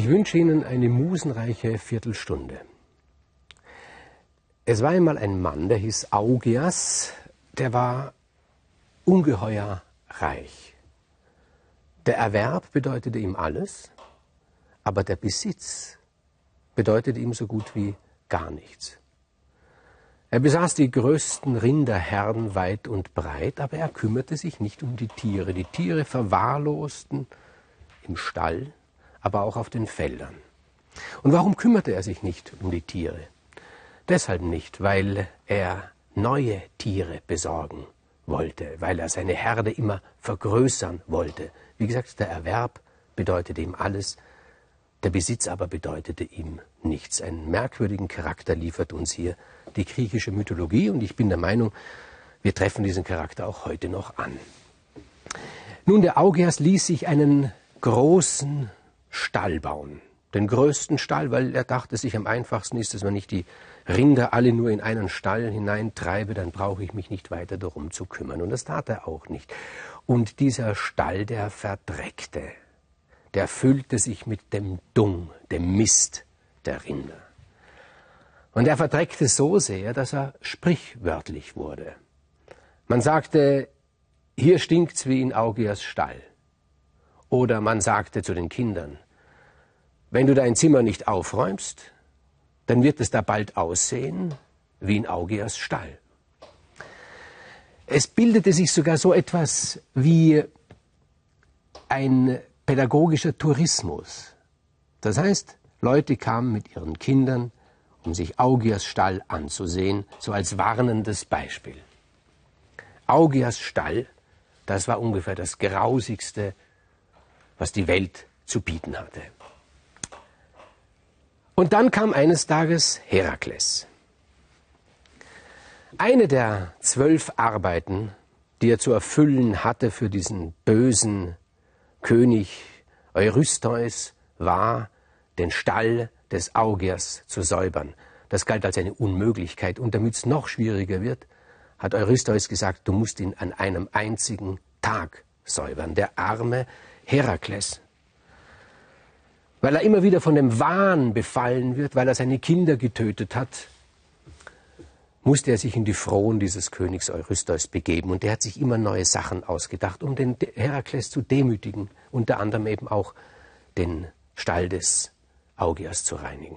Ich wünsche Ihnen eine musenreiche Viertelstunde. Es war einmal ein Mann, der hieß Augias, der war ungeheuer reich. Der Erwerb bedeutete ihm alles, aber der Besitz bedeutete ihm so gut wie gar nichts. Er besaß die größten Rinderherden weit und breit, aber er kümmerte sich nicht um die Tiere. Die Tiere verwahrlosten im Stall, aber auch auf den Feldern. Und warum kümmerte er sich nicht um die Tiere? Deshalb nicht, weil er neue Tiere besorgen wollte, weil er seine Herde immer vergrößern wollte. Wie gesagt, der Erwerb bedeutete ihm alles, der Besitz aber bedeutete ihm nichts. Einen merkwürdigen Charakter liefert uns hier die griechische Mythologie und ich bin der Meinung, wir treffen diesen Charakter auch heute noch an. Nun, der Augeas ließ sich einen großen Stall bauen. Den größten Stall, weil er dachte sich am einfachsten ist, dass man nicht die Rinder alle nur in einen Stall hineintreibe, dann brauche ich mich nicht weiter darum zu kümmern. Und das tat er auch nicht. Und dieser Stall, der verdreckte, der füllte sich mit dem Dung, dem Mist der Rinder. Und er verdreckte so sehr, dass er sprichwörtlich wurde. Man sagte, hier stinkt's wie in Augias Stall. Oder man sagte zu den Kindern, wenn du dein Zimmer nicht aufräumst, dann wird es da bald aussehen wie in Augias Stall. Es bildete sich sogar so etwas wie ein pädagogischer Tourismus. Das heißt, Leute kamen mit ihren Kindern, um sich Augias Stall anzusehen, so als warnendes Beispiel. Augias Stall, das war ungefähr das Grausigste, was die Welt zu bieten hatte. Und dann kam eines Tages Herakles. Eine der zwölf Arbeiten, die er zu erfüllen hatte für diesen bösen König Eurystheus, war, den Stall des Augiers zu säubern. Das galt als eine Unmöglichkeit. Und damit es noch schwieriger wird, hat Eurystheus gesagt, du musst ihn an einem einzigen Tag säubern. Der arme Herakles weil er immer wieder von dem Wahn befallen wird, weil er seine Kinder getötet hat, musste er sich in die Frohen dieses Königs Eurystheus begeben. Und der hat sich immer neue Sachen ausgedacht, um den Herakles zu demütigen, unter anderem eben auch den Stall des Augias zu reinigen.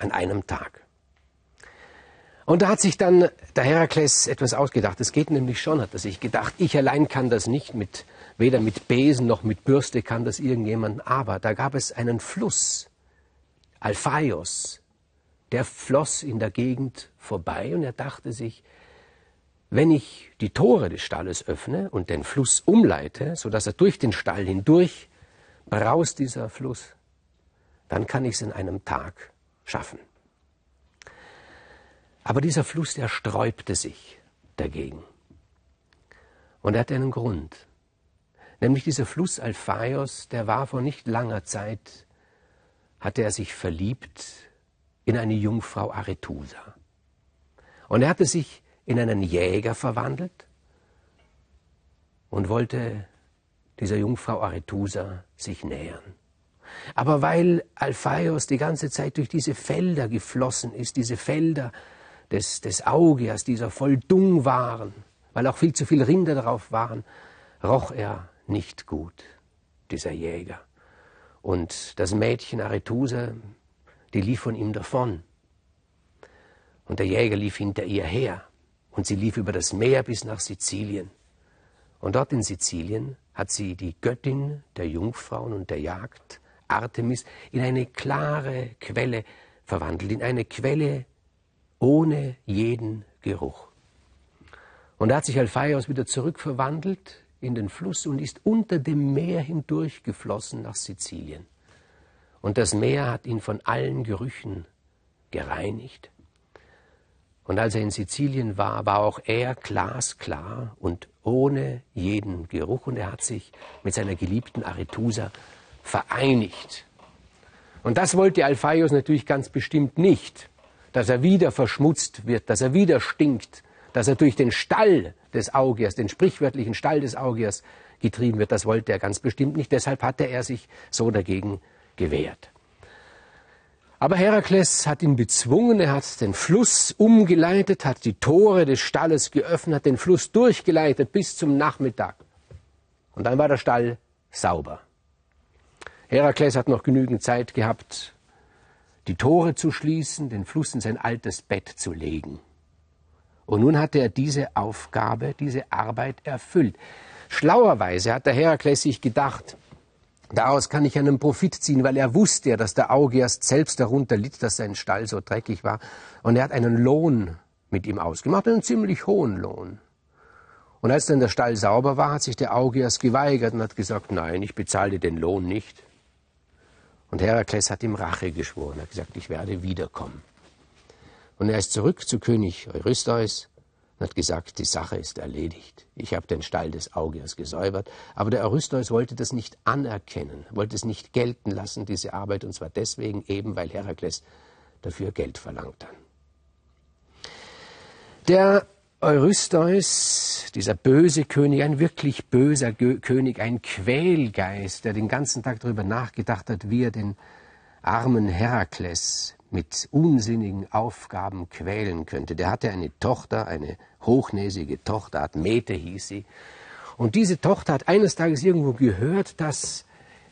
An einem Tag. Und da hat sich dann der Herakles etwas ausgedacht. Es geht nämlich schon, hat er sich gedacht. Ich allein kann das nicht mit Weder mit Besen noch mit Bürste kann das irgendjemand. Aber da gab es einen Fluss, Alphaios, der floss in der Gegend vorbei und er dachte sich, wenn ich die Tore des Stalles öffne und den Fluss umleite, sodass er durch den Stall hindurch braust dieser Fluss, dann kann ich es in einem Tag schaffen. Aber dieser Fluss, der sträubte sich dagegen. Und er hatte einen Grund. Nämlich dieser Fluss Alphaios, der war vor nicht langer Zeit, hatte er sich verliebt in eine Jungfrau Arethusa. Und er hatte sich in einen Jäger verwandelt und wollte dieser Jungfrau Arethusa sich nähern. Aber weil Alphaios die ganze Zeit durch diese Felder geflossen ist, diese Felder des, des Augias, die so voll Dung waren, weil auch viel zu viele Rinder darauf waren, roch er nicht gut, dieser Jäger. Und das Mädchen Arethusa, die lief von ihm davon. Und der Jäger lief hinter ihr her. Und sie lief über das Meer bis nach Sizilien. Und dort in Sizilien hat sie die Göttin der Jungfrauen und der Jagd, Artemis, in eine klare Quelle verwandelt, in eine Quelle ohne jeden Geruch. Und da hat sich Alphaios wieder zurückverwandelt in den Fluss und ist unter dem Meer hindurch geflossen nach Sizilien. Und das Meer hat ihn von allen Gerüchen gereinigt. Und als er in Sizilien war, war auch er glasklar und ohne jeden Geruch. Und er hat sich mit seiner geliebten Arethusa vereinigt. Und das wollte Alphaios natürlich ganz bestimmt nicht, dass er wieder verschmutzt wird, dass er wieder stinkt, dass er durch den Stall des Augiers, den sprichwörtlichen Stall des Augiers getrieben wird, das wollte er ganz bestimmt nicht. Deshalb hatte er sich so dagegen gewährt. Aber Herakles hat ihn bezwungen, er hat den Fluss umgeleitet, hat die Tore des Stalles geöffnet, hat den Fluss durchgeleitet bis zum Nachmittag. Und dann war der Stall sauber. Herakles hat noch genügend Zeit gehabt, die Tore zu schließen, den Fluss in sein altes Bett zu legen. Und nun hatte er diese Aufgabe, diese Arbeit erfüllt. Schlauerweise hat der Herakles sich gedacht, daraus kann ich einen Profit ziehen, weil er wusste ja, dass der Augeas selbst darunter litt, dass sein Stall so dreckig war. Und er hat einen Lohn mit ihm ausgemacht, einen ziemlich hohen Lohn. Und als dann der Stall sauber war, hat sich der Augeas geweigert und hat gesagt, nein, ich bezahle den Lohn nicht. Und Herakles hat ihm Rache geschworen, hat gesagt, ich werde wiederkommen. Und er ist zurück zu König Eurystheus und hat gesagt, die Sache ist erledigt. Ich habe den Stall des Augeas gesäubert. Aber der Eurystheus wollte das nicht anerkennen, wollte es nicht gelten lassen, diese Arbeit, und zwar deswegen eben, weil Herakles dafür Geld verlangt hat. Der Eurystheus, dieser böse König, ein wirklich böser König, ein Quälgeist, der den ganzen Tag darüber nachgedacht hat, wie er den armen Herakles mit unsinnigen Aufgaben quälen könnte. Der hatte eine Tochter, eine hochnäsige Tochter, Admete hieß sie. Und diese Tochter hat eines Tages irgendwo gehört, dass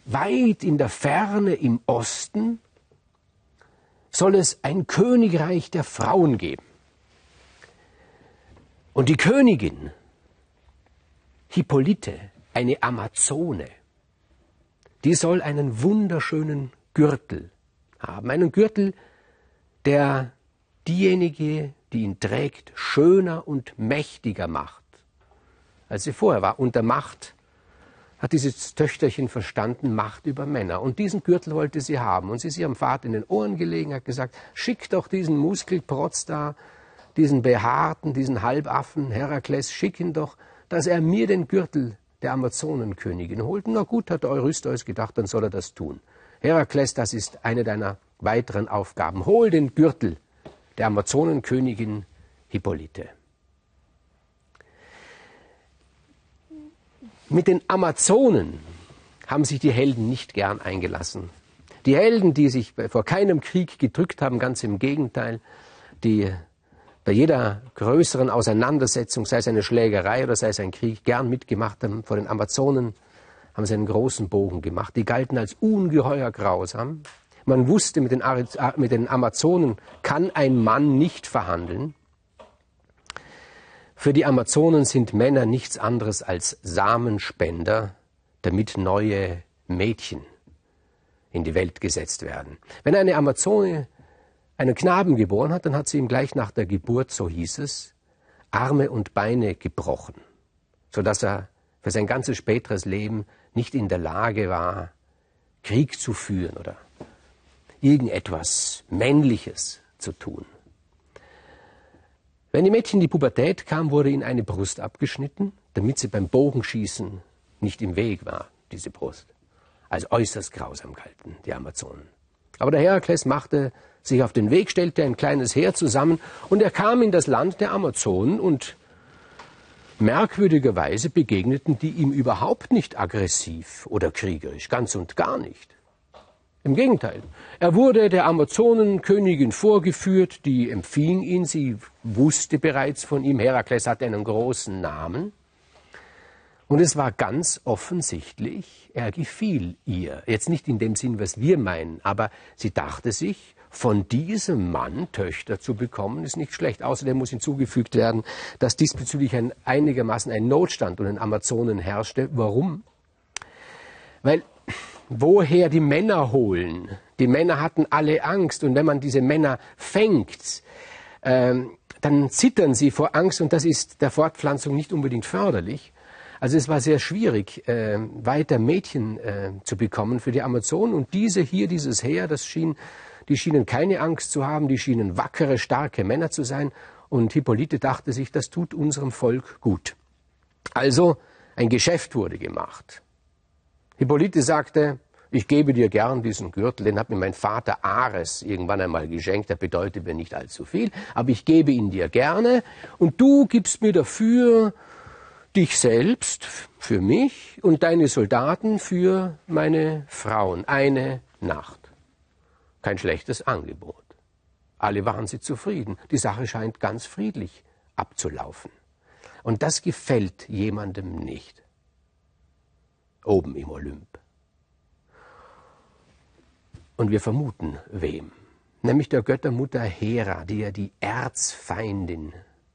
weit in der Ferne im Osten soll es ein Königreich der Frauen geben. Und die Königin, Hippolyte, eine Amazone, die soll einen wunderschönen Gürtel haben. Einen Gürtel, der diejenige, die ihn trägt, schöner und mächtiger macht, als sie vorher war. Und der Macht hat dieses Töchterchen verstanden, Macht über Männer. Und diesen Gürtel wollte sie haben. Und sie ist ihrem Vater in den Ohren gelegen, hat gesagt, schick doch diesen Muskelprotz da diesen Behaarten, diesen Halbaffen, Herakles, schick ihn doch, dass er mir den Gürtel der Amazonenkönigin holt. Na gut, hat Eurystheus gedacht, dann soll er das tun. Herakles, das ist eine deiner weiteren Aufgaben. Hol den Gürtel der Amazonenkönigin Hippolyte. Mit den Amazonen haben sich die Helden nicht gern eingelassen. Die Helden, die sich vor keinem Krieg gedrückt haben, ganz im Gegenteil, die bei jeder größeren Auseinandersetzung, sei es eine Schlägerei oder sei es ein Krieg, gern mitgemacht haben. Vor den Amazonen haben sie einen großen Bogen gemacht. Die galten als ungeheuer grausam. Man wusste, mit den, mit den Amazonen kann ein Mann nicht verhandeln. Für die Amazonen sind Männer nichts anderes als Samenspender, damit neue Mädchen in die Welt gesetzt werden. Wenn eine Amazone einen Knaben geboren hat, dann hat sie ihm gleich nach der Geburt, so hieß es, Arme und Beine gebrochen, so dass er für sein ganzes späteres Leben nicht in der Lage war, Krieg zu führen oder irgendetwas Männliches zu tun. Wenn die Mädchen in die Pubertät kam, wurde ihnen eine Brust abgeschnitten, damit sie beim Bogenschießen nicht im Weg war, diese Brust. Als äußerst grausam galten die Amazonen. Aber der Herakles machte sich auf den Weg, stellte ein kleines Heer zusammen und er kam in das Land der Amazonen und merkwürdigerweise begegneten die ihm überhaupt nicht aggressiv oder kriegerisch, ganz und gar nicht. Im Gegenteil, er wurde der Amazonenkönigin vorgeführt, die empfing ihn, sie wusste bereits von ihm, Herakles hatte einen großen Namen. Und es war ganz offensichtlich, er gefiel ihr. Jetzt nicht in dem Sinn, was wir meinen, aber sie dachte sich, von diesem Mann Töchter zu bekommen, ist nicht schlecht. Außerdem muss hinzugefügt werden, dass diesbezüglich ein, einigermaßen ein Notstand und den Amazonen herrschte. Warum? Weil woher die Männer holen? Die Männer hatten alle Angst und wenn man diese Männer fängt, ähm, dann zittern sie vor Angst und das ist der Fortpflanzung nicht unbedingt förderlich. Also es war sehr schwierig, äh, weiter Mädchen äh, zu bekommen für die Amazonen und diese hier, dieses Heer, das schien die schienen keine Angst zu haben, die schienen wackere, starke Männer zu sein. Und Hippolyte dachte sich, das tut unserem Volk gut. Also ein Geschäft wurde gemacht. Hippolyte sagte, ich gebe dir gern diesen Gürtel, den hat mir mein Vater Ares irgendwann einmal geschenkt, der bedeutet mir nicht allzu viel, aber ich gebe ihn dir gerne und du gibst mir dafür dich selbst für mich und deine Soldaten für meine Frauen, eine Nacht. Kein schlechtes Angebot. Alle waren sie zufrieden. Die Sache scheint ganz friedlich abzulaufen. Und das gefällt jemandem nicht. Oben im Olymp. Und wir vermuten wem. Nämlich der Göttermutter Hera, die ja die Erzfeindin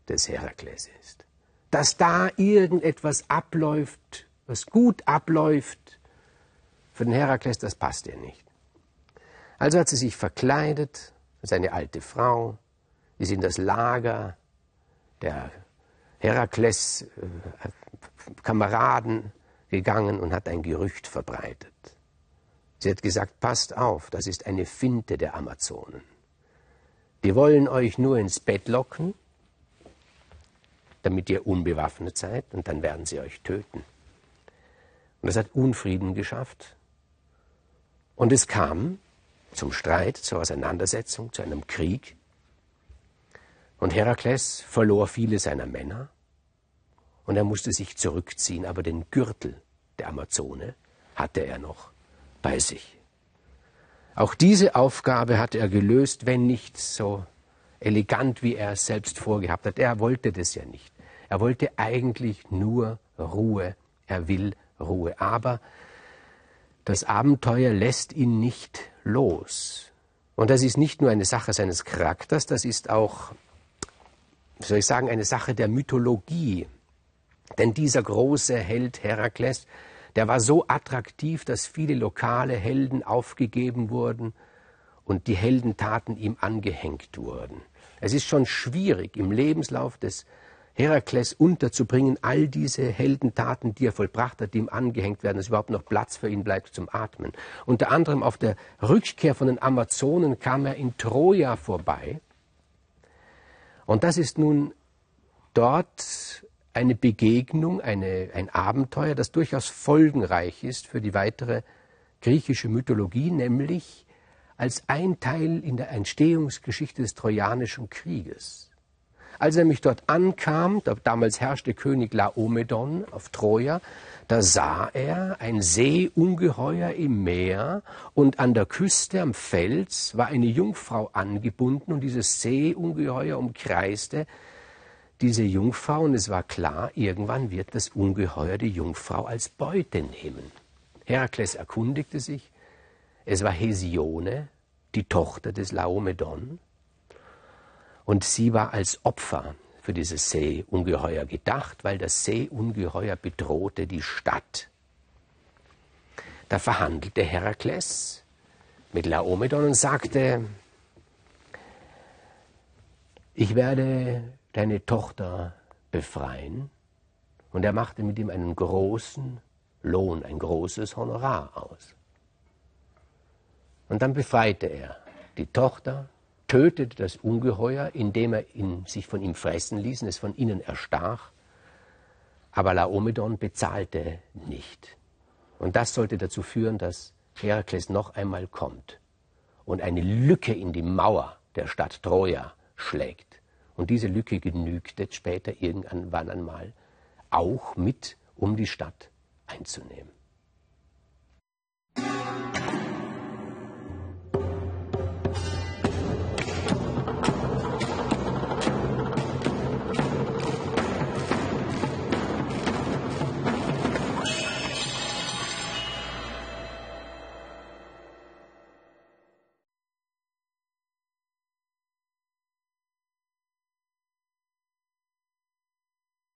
des Herakles ist. Dass da irgendetwas abläuft, was gut abläuft, für den Herakles, das passt ihr nicht. Also hat sie sich verkleidet als eine alte Frau, ist in das Lager der Herakles äh, gegangen und hat ein Gerücht verbreitet. Sie hat gesagt, passt auf, das ist eine Finte der Amazonen. Die wollen euch nur ins Bett locken, damit ihr unbewaffnet seid, und dann werden sie euch töten. Und das hat Unfrieden geschafft. Und es kam zum Streit, zur Auseinandersetzung, zu einem Krieg. Und Herakles verlor viele seiner Männer und er musste sich zurückziehen, aber den Gürtel der Amazone hatte er noch bei sich. Auch diese Aufgabe hatte er gelöst, wenn nicht so elegant, wie er es selbst vorgehabt hat. Er wollte das ja nicht. Er wollte eigentlich nur Ruhe. Er will Ruhe. Aber das Abenteuer lässt ihn nicht los. Und das ist nicht nur eine Sache seines Charakters, das ist auch, soll ich sagen, eine Sache der Mythologie. Denn dieser große Held Herakles, der war so attraktiv, dass viele lokale Helden aufgegeben wurden und die Heldentaten ihm angehängt wurden. Es ist schon schwierig im Lebenslauf des Herakles unterzubringen, all diese Heldentaten, die er vollbracht hat, die ihm angehängt werden, dass überhaupt noch Platz für ihn bleibt zum Atmen. Unter anderem auf der Rückkehr von den Amazonen kam er in Troja vorbei. Und das ist nun dort eine Begegnung, eine, ein Abenteuer, das durchaus folgenreich ist für die weitere griechische Mythologie, nämlich als ein Teil in der Entstehungsgeschichte des Trojanischen Krieges. Als er nämlich dort ankam, damals herrschte König Laomedon auf Troja, da sah er ein Seeungeheuer im Meer und an der Küste am Fels war eine Jungfrau angebunden und dieses Seeungeheuer umkreiste diese Jungfrau und es war klar, irgendwann wird das Ungeheuer die Jungfrau als Beute nehmen. Herakles erkundigte sich, es war Hesione, die Tochter des Laomedon, und sie war als Opfer für dieses Seeungeheuer gedacht, weil das Seeungeheuer bedrohte die Stadt. Da verhandelte Herakles mit Laomedon und sagte, ich werde deine Tochter befreien. Und er machte mit ihm einen großen Lohn, ein großes Honorar aus. Und dann befreite er die Tochter tötete das Ungeheuer, indem er ihn, sich von ihm fressen ließ und es von innen erstach. Aber Laomedon bezahlte nicht. Und das sollte dazu führen, dass Herakles noch einmal kommt und eine Lücke in die Mauer der Stadt Troja schlägt. Und diese Lücke genügt jetzt später irgendwann einmal auch mit, um die Stadt einzunehmen.